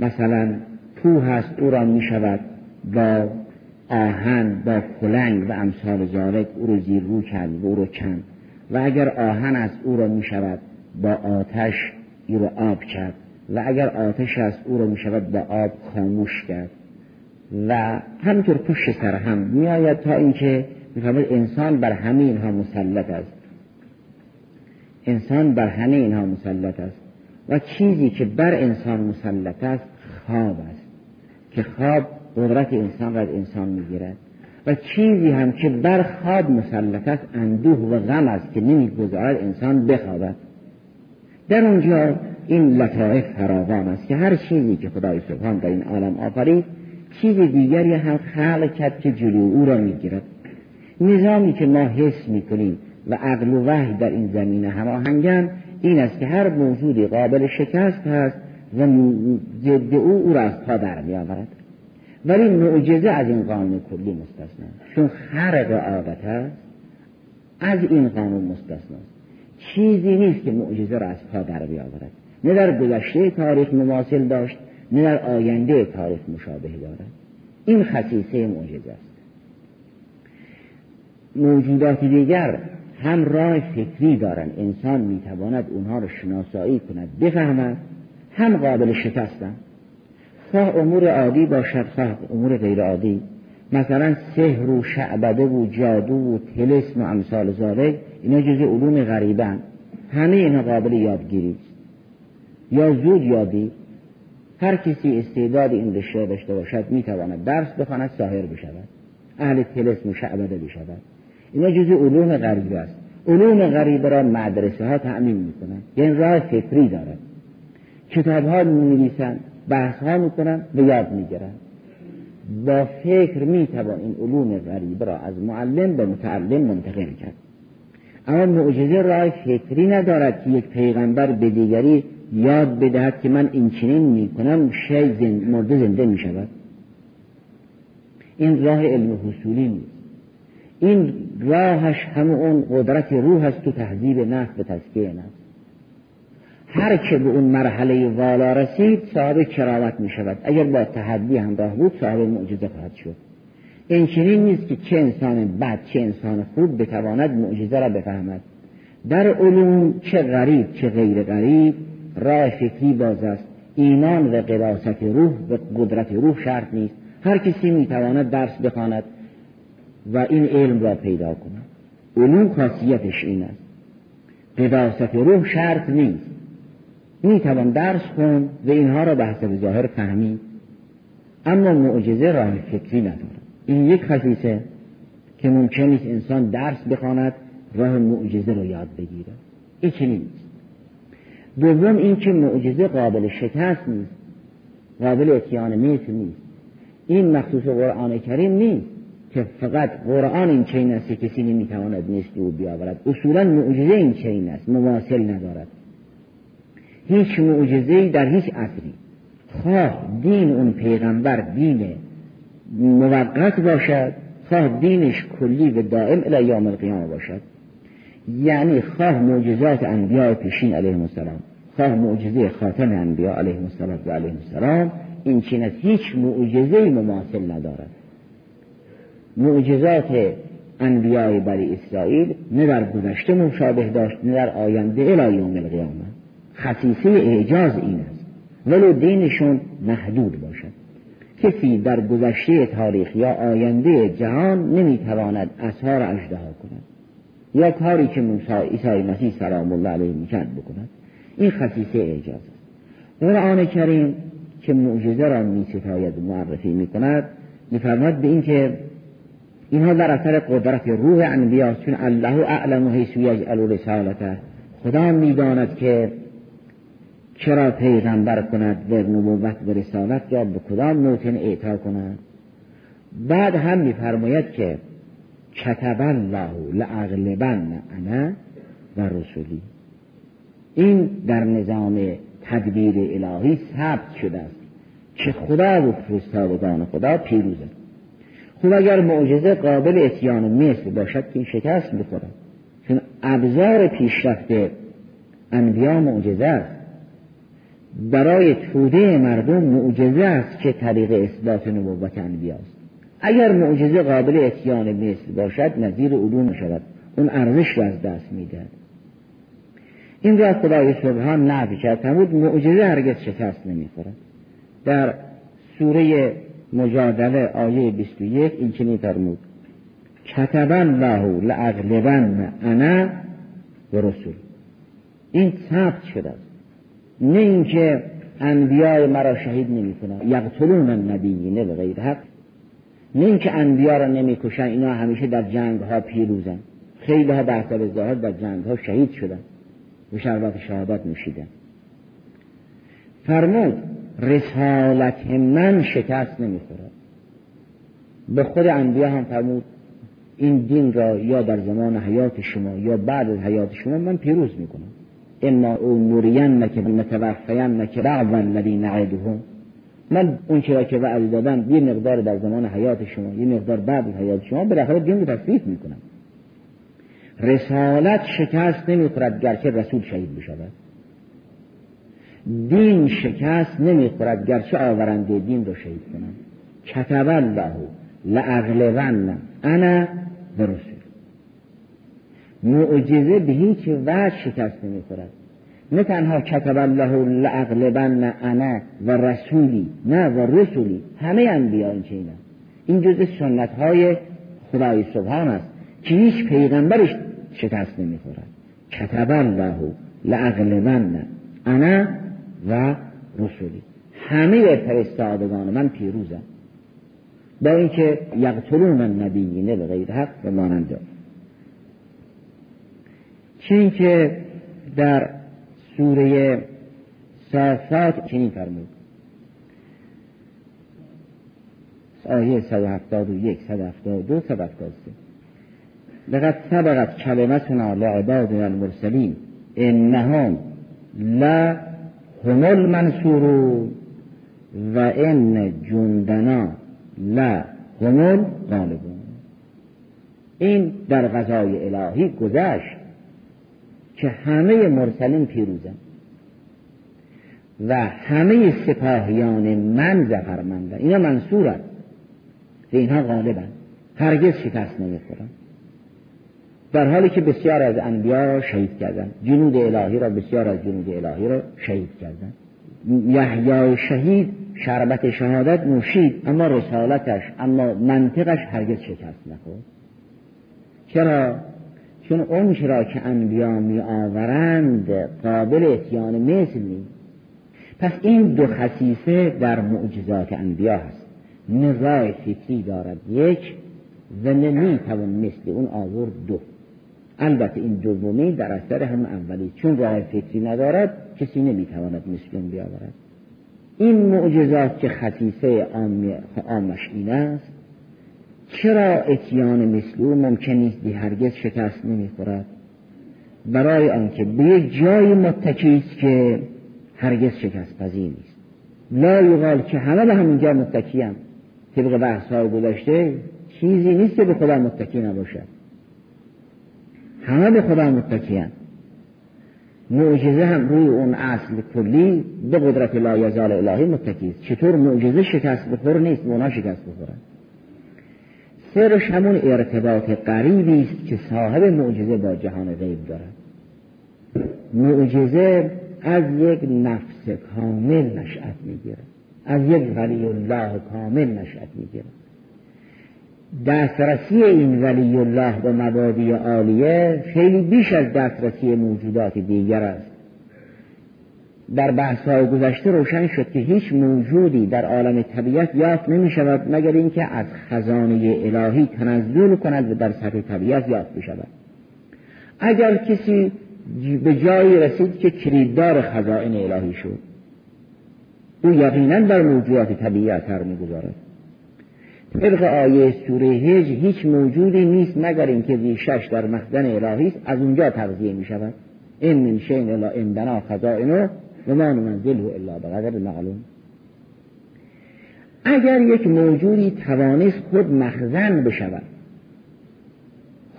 مثلا کوه هست او را می شود با آهن با کلنگ و امثال ذالک او رو زیر رو کرد و او رو کند. و اگر آهن است او را می شود با آتش او را آب کرد. و اگر آتش است او را می شود با آب خاموش کرد. و همینطور پشت سر هم می آید تا اینکه میفرماید انسان بر همه اینها مسلط است. انسان بر همه اینها مسلط است. و چیزی که بر انسان مسلط است خواب است. که خواب قدرت انسان را از انسان می‌گیرد. و چیزی هم که بر خواب مسلط است اندوه و غم است که نمی‌گذارد انسان بخوابد. در اونجا این لطائف فراوان است که هر چیزی که خدای سبحان در این عالم آفرید چیز دیگری هم خلق کرد که جلو او را می‌گیرد. نظامی که ما حس می‌کنیم و عقل و وحی در این زمینه هماهنگن این است که هر موجودی قابل شکست هست و ضد او او را از پا در میآورد. ولی معجزه از این قانون کلی مستثنا چون خرق عادت است از این قانون مستثنا چیزی نیست که معجزه را از پا در بیاورد. نه در گذشته تاریخ مماثل داشت نه در آینده تاریخ مشابه دارد. این خصیصه معجزه است. موجودات دیگر هم راه فکری دارند. انسان می‌تواند اونها را شناسایی کند بفهمد هم قابل شکستن خواه امور عادی باشد خواه امور غیر عادی. مثلا سحر و شعبده و جادو و تلسم و امثال ذالک اینا جز علوم غریبن. همه اینا قابل یادگیری یا زود یادی هر کسی استعداد این رشته داشته باشد می‌تواند درس بخواند ساهر بشود. اهل تلسم و شعبده بشود. اینا جز علوم غریبه است. علوم غریبه را مدرسه ها تأمین می‌کنن یعنی راه فکری دارد کتاب ها می بحث ها می‌کنن و یاد می‌گیرن. با فکر می‌توان این علوم غریبه را از معلم به متعلم منتقل کرد. اما معجزه راه فکری ندارد که یک پیغمبر به دیگری یاد بدهد که من این چنین می‌کنم شی زند مرده زنده می‌شود. این راه علم حصولی نیست. این راهش همه اون قدرت روح است تو تهذیب نفس و تزکیه نفس. هر که به اون مرحله والا رسید صاحب کرامت می شود اگر با تحدی همراه بود صاحب معجزه خواهد شد. این چنین نیست که چه انسان بد چه انسان خوب بتواند معجزه را بفهمد. در علوم چه غریب چه غیر غریب راه فکری باز است. ایمان و قداست روح و قدرت روح شرط نیست. هر کسی می‌تواند درس بخواند و این علم را پیدا کند. علوم خاصیتش این است. قداست روح شرط نیست. می‌توان درس کن و اینها را به حسب ظاهر فهمید. اما معجزه راه فکری ندارد. این یک خصیصه که ممکن نیست انسان درس بخواند راه معجزه رو یاد بگیره این چنین نیست. دوم اینکه معجزه قابل شکست نیست. قابل اتیان مثل نیست. این مخصوص قرآن کریم نیست که فقط قرآن این چین است که کسی نمی‌تواند مثل او بیاورد. اصولا معجزه این چین است. مواصل ندارد. هیچ معجزه در هیچ عصری. خواه دین اون پیغمبر دین موقت باشد خواه دینش کلی و دائم الی یوم القیامه باشد. یعنی خواه معجزات انبیاء پیشین علیه السلام. خواه معجزه خاتم انبیاء علیه السلام و علیه السلام. این چین هیچ معجزه مماثل ندارد. معجزات انبیاء بری اسرائیل نه در گذشته مشابه داشت نه در آینده الی یوم القیامه. خصیصه اعجاز این است. ولو دینشون محدود باشد. کسی در گذشته تاریخ یا آینده جهان نمی‌تواند اثار اجدها کند. یا کاری که موسی عیسی مسیح سلام الله علیه می‌کرد بکند. این خصیصه اعجاز است. قرآن کریم که معجزه را می ستاید معرفی می کند میفرماد به این که اینها در اثر قدرت روح انبیاست چون الله اعلم حیث یجعل رسالته. خدا می‌داند که چرا پیغمبر کند و نبوت و رسالت یا به کدام موتن اعطا کند؟ بعد هم میفرماید که کتب الله لاغلبن انا و رسولی. این در نظام تدبیر الهی ثبت شده است که خدا و فرستادگان خدا پیروزه. خب اگر معجزه قابل اتیان مثل باشد که این شکست بخورد چون ابزار پیشرفت انبیا معجزه است. برای توده مردم معجزه است که طریق اثبات نبوت انبیاست. اگر معجزه قابل اتیان مثل باشد نظیر علوم شود. اون ارزش را از دست می‌دهد. این را خدای سبحان نفی کرد. فرمود معجزه هرگز شکست نمی‌خورد. در سوره مجادله آیه 21 این چنین فرمود کتب الله لاغلبن انا و رسول. این ثبت شده است. نه اینکه انبیای مرا شهید نمی کنن یقتلون النبیین به غیر حق. نه اینکه انبیا را نمی‌کشن اینا همیشه در جنگ ها پیروزن خیلی ها در ظاهر در جنگ ها شهید شدن و شربت شهادت نوشیدن فرمود رسالت من شکست نمی‌خورد. به خود انبیا هم فرمود این دین را یا در زمان حیات شما یا بعد از حیات شما من پیروز می‌کنم. اما او نورین نکه نتوفین نکه بعض الذی نعدهم. من اون چرا که وعد دادم یه مقدار در زمان حیات شما یه مقدار بعد حیات شما بالاخره دین رو تصدیق می‌کنم رسالت شکست نمی‌خورد گرچه رسول شهید بشود. دین شکست نمی‌خورد گرچه آورنده دین رو شهید کنم کتب الله لاغلبن انا رسول معجزه به هیچ وجه شکست نمی‌خورد. نه تنها کتب الله لاغلبن انا و رسولی نه و رسولی همه انبیا این این جز سنت های خدای سبحان است که هیچ پیغمبرش شکست نمی‌خورد. کتب الله لاغلبن انا و رسولی. همه فرستادگان من پیروزم با اینکه یقتلون النبیین به غیر حق و مانند چین که در سوره صافات چنین فرمود آیه 171 172 173 لقد سبقت کلمتنا لعبادنا المرسلین انهم لا هم المنصورون. و ان جندنا لا هم الغالبون. این در غذای الهی گذشت. که همه مرسلین پیروزن. و همه سپاهیان من زفرمندن اینا منصورن. و اینها غالبن. هرگز شکست نمی‌خورن در حالی که بسیار از انبیا شهید کردن. جنود الهی را بسیار از جنود الهی را شهید کردن. یحیای شهید شربت شهادت نوشید. اما رسالتش اما منطقش هرگز شکست نخورد. چرا؟ چون اون را که انبیا می آورند قابل اتیان مثل نیست. پس این دو خصیصه در معجزات انبیا هست. نزاع فکری دارد یک و نمی توان مثل اون آورد دو. البته این دومی در اثر هم اولی. چون راه فکری ندارد کسی نمی‌تواند مثل اون بیاورد. این معجزات که خصیصه آمش این است چرا اتیان مثل او ممکن نیست بی هرگز شکست نمی‌خورد؟ برای آنکه به یک جای متکی است که هرگز شکست پذیر نیست. لا یقال که همه به همینجا متکی هم. طبق بحث های گذاشته چیزی نیست که به خدا متکی نباشد. همه به خدا متکی هم. معجزه هم روی اون اصل کلی به قدرت لا یزال الهی متکی است. چطور معجزه شکست بخور نیست اونا شکست بخورن؟ سرش همون ارتباط قریبی است که صاحب معجزه با جهان غیب دارد. معجزه از یک نفس کامل نشأت می‌گیره از یک ولی الله کامل نشأت می‌گیره دسترسی این ولی الله به مبادی عالیه خیلی بیش از دسترسی موجودات دیگر است. در بحث های گذشته روشن شد که هیچ موجودی در عالم طبیعت یافت نمی شود مگر اینکه از خزانه الهی تنزل کند و در سطح طبیعت یافت بشود. اگر کسی به جایی رسید که کلیددار خزائن الهی شد او یقینا در موجودات طبیعت اثر می‌گذارد. طبق آیه سوره هج هیچ موجودی نیست مگر اینکه ریشش در مخزن الهی است از اونجا تغذیه می شود این من شین الا عندنا خزائنه. و ما نمنزله الا بقدر معلوم اگر یک موجودی توانست خود مخزن بشود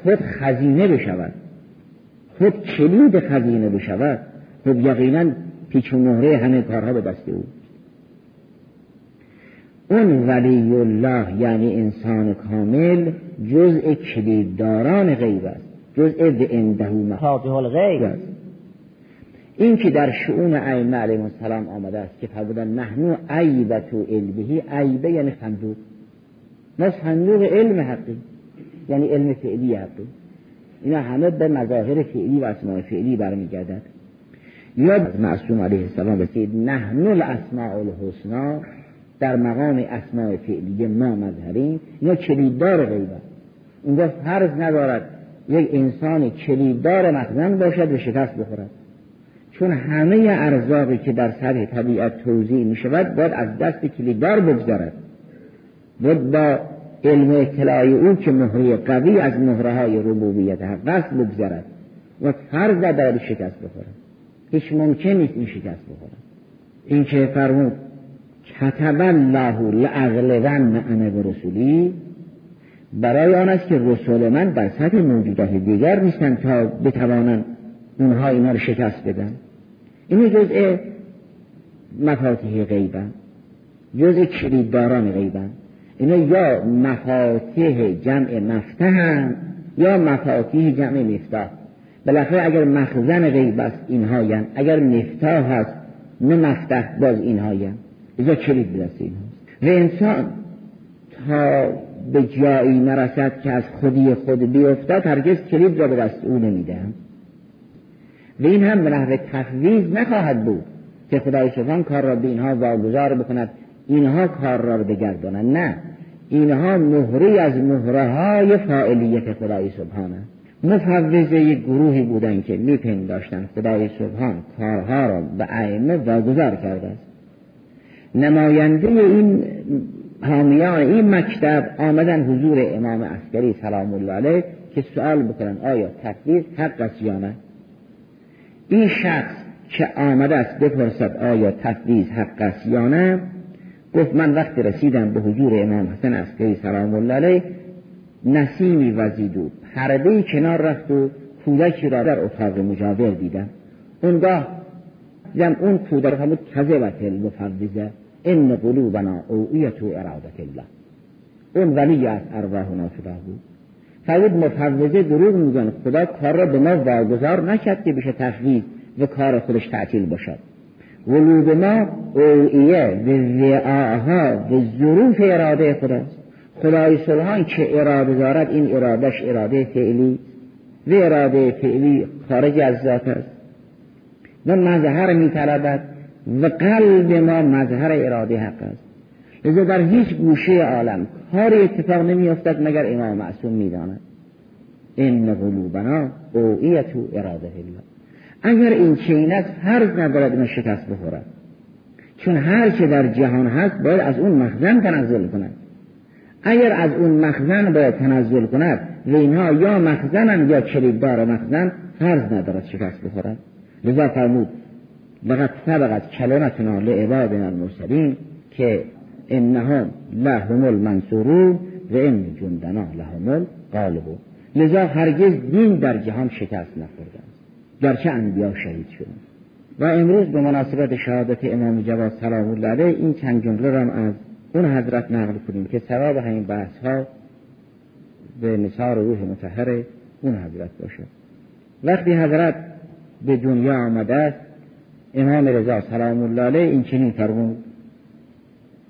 خود خزینه بشود خود کلید خزینه بشود خود یقینا پیچ و مهره همه کارها به دست او. اون ولی الله یعنی انسان کامل جزء کلیدداران غیب است جزء به انده مفاتیح الغیب است این که در شعون ائمه علیهم السلام آمده است که فرمودن نحنو عیبت و علمهی عیبه یعنی صندوق. ما صندوق علم حقی یعنی علم فعلی حقی اینا همه به مظاهر فعلی و اسماع فعلی برمیگردد. یا معصوم علیه السلام رسید نحن الاسماء الحسنا در مقام اسماع فعلی ما مظهرین اینا کلیددار غیبه اینجا فرض ندارد یک انسان کلیددار مخزن باشد و شکست بخورد. چون همه ارزاقی که در سطح طبیعت توضیح می شود باید از دست کلیددار بگذارد. باید با علم اطلاعی او که مهره قوی از مهره های ربوبیت حق است بگذارد و فرض دارد شکست بخورد. هیچ ممکن نیست این شکست بخورد. این که فرمود کتب الله لأغلبن انا و رسولی برای آن است که رسول من در سطح موجودات دیگر نیستند تا بتوانند اونها اینا رو شکست بدن. این جزء مفاتیح غیبن جزء کلیدداران غیبن اینا یا مفاتیح جمع مفتح یا مفاتیح جمع مفتاح بالاخره اگر مخزن غیب است اینها ین. اگر مفتاح هست نه مفتح باز اینها ین. اینجا کلید بدست این و انسان تا به جایی نرسد که از خودی خود بیفتد هرگز کلید را به دست او نمی‌دهم و این هم به نحو تفویض نخواهد بود که خدای سبحان کار را به اینها واگذار بکند. اینها کار را بگردانند نه. اینها مهری از مهره های فاعلیت خدای سبحانه مفوضه گروهی بودن که میپنداشتن خدای سبحان کارها را به ائمه واگذار کرده است. نماینده این حامیان این مکتب آمدن حضور امام عسکری سلام الله علیه که سوال بکنن آیا تفویض حق است یا نه؟ این شخص که آمده است بپرسد آیا تفویض حق است یا نه گفت من وقتی رسیدم به حضور امام حسن عسکری سلام الله علیه نسیمی وزید و پرده کنار رفت و کودکی را در اتاق مجاور دیدم. اونگاه دیدم اون کودک همون کذبت المفوضه ان قلوبنا اوعیت و ارادت الله. اون ولی از ارواحنا شده بود. فرید مفوضه دروغ میگن. خدا کار را به ما واگذار نکرد که بشه تفویض و کار خودش تعطیل باشد. قلوب ما اوعیه و وعاها و ظروف اراده خداست. خدای سبحان که اراده دارد این ارادش اراده فعلی و اراده فعلی خارج از ذات است. و مظهر میطلبد و قلب ما مظهر اراده حق است. لذا در هیچ گوشه عالم کاری اتفاق نمیافتد مگر امام معصوم می‌داند. این قلوبنا اوعیت اراده الله اگر این چین است فرض ندارد این شکست بخورد. چون هر چه در جهان هست باید از اون مخزن تنزل کند. اگر از اون مخزن باید تنزل کند و اینها یا مخزنن یا کلیددار مخزن فرض ندارد شکست بخورد. لذا فرمود لقد سبقت کلمتنا لعبادنا المرسلین که انهم لهم المنصورون و ان جندنا لهم الغالبون لذا هرگز دین در جهان شکست نخورده گرچه انبیا شهید شدن و امروز به مناسبت شهادت امام جواد سلام الله علیه این چند جمله را از اون حضرت نقل کنیم که ثواب همین بحث ها به نثار روح متحر اون حضرت باشه. وقتی حضرت به دنیا آمده است امام رضا سلام الله علیه این چنین فرمود.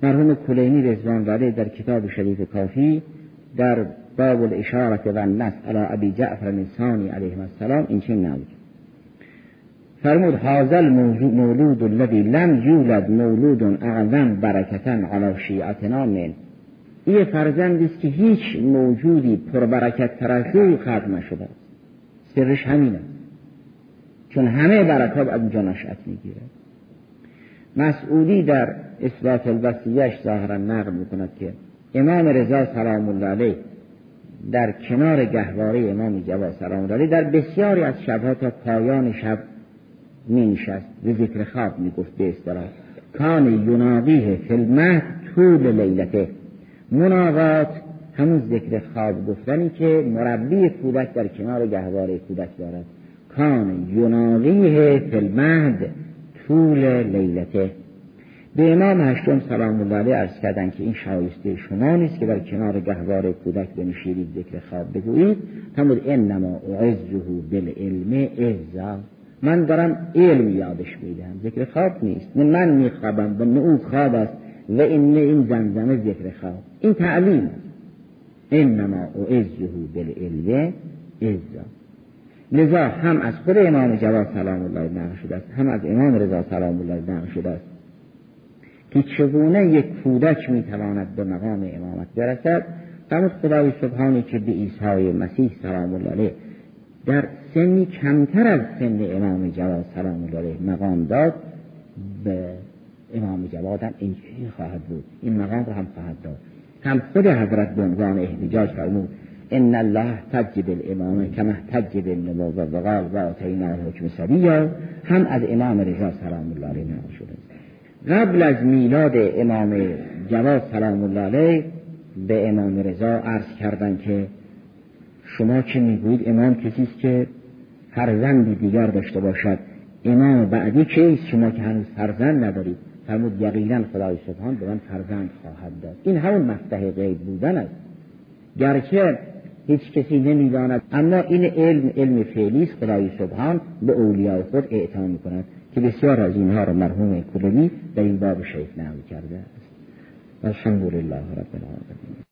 مرحوم کلینی رضوان علیه در کتاب شریف کافی در باب الاشارت و النس علی ابی جعفر نسانی علیه السلام این چنین نمود فرمود هازل مولود الذي لم یولد مولود اعظم برکتا علی شیعتنا من. این فرزندی است که هیچ موجودی پربرکت تر از او خلق نشده است. سرش همینه. چون همه برکات از اونجا نشأت می‌گیره مسئولی در اثبات الوسیهش ظاهرا نقل می‌کند که امام رضا سلام الله علیه در کنار گهواره امام جواد سلام الله علیه در بسیاری از شبها تا پایان شب می نشست به ذکر خواب می گفت به اصطلاح. کان یناقیه فی طول لیلته. مناقات همون ذکر خواب گفتنی که مربی کودک در کنار گهواره کودک دارد. کان یناقیه فی طول لیلته. به امام هشتم سلام الله علیه عرض کردن که این شایسته شما نیست که در کنار گهواره کودک بنشینید ذکر خواب بگویید. فرمود انما اعزه بالعلم اعزا. من دارم علم یادش میدم. ذکر خواب نیست. نه من میخوابم و نه او خواب است و این نه این زمزمه ذکر خواب. این تعلیم انما اعزه بالعلم اعزا. لذا هم از خود امام جواد سلام الله نقل شده است هم از امام رضا سلام الله نقل شده است که چگونه یک کودک می‌تواند به مقام امامت برسد. فرمود خدای سبحانی که به عیسی مسیح سلام الله علیه در سنی کمتر از سن امام جواد سلام الله علیه مقام داد به امام جواد هم اینجوری خواهد بود این مقام رو هم خواهد داد. هم خود حضرت به عنوان احتجاج فرمود ان الله تجد الامام کما تجد النبوه و قال و آتینا حکم سبیا هم از امام رضا سلام الله علیه نقل شده قبل از میلاد امام جواد سلام الله علیه به امام رضا عرض کردند که شما چه می‌گویید امام کسی است که فرزندی دیگر داشته باشد. امام بعدی کیست شما که هنوز فرزند ندارید؟ فرمود یقینا خدای سبحان به من فرزند خواهد داد. این همون مفتح غیب بودن است. گرچه هیچ کسی نمی‌داند. اما این علم علم فعلی است خدای سبحان به اولیاء خود اعطا می‌کند که بسیار از اینها را مرحوم کلوی در این باب شیخ نقل کرده است. الحمد لله رب العالمین.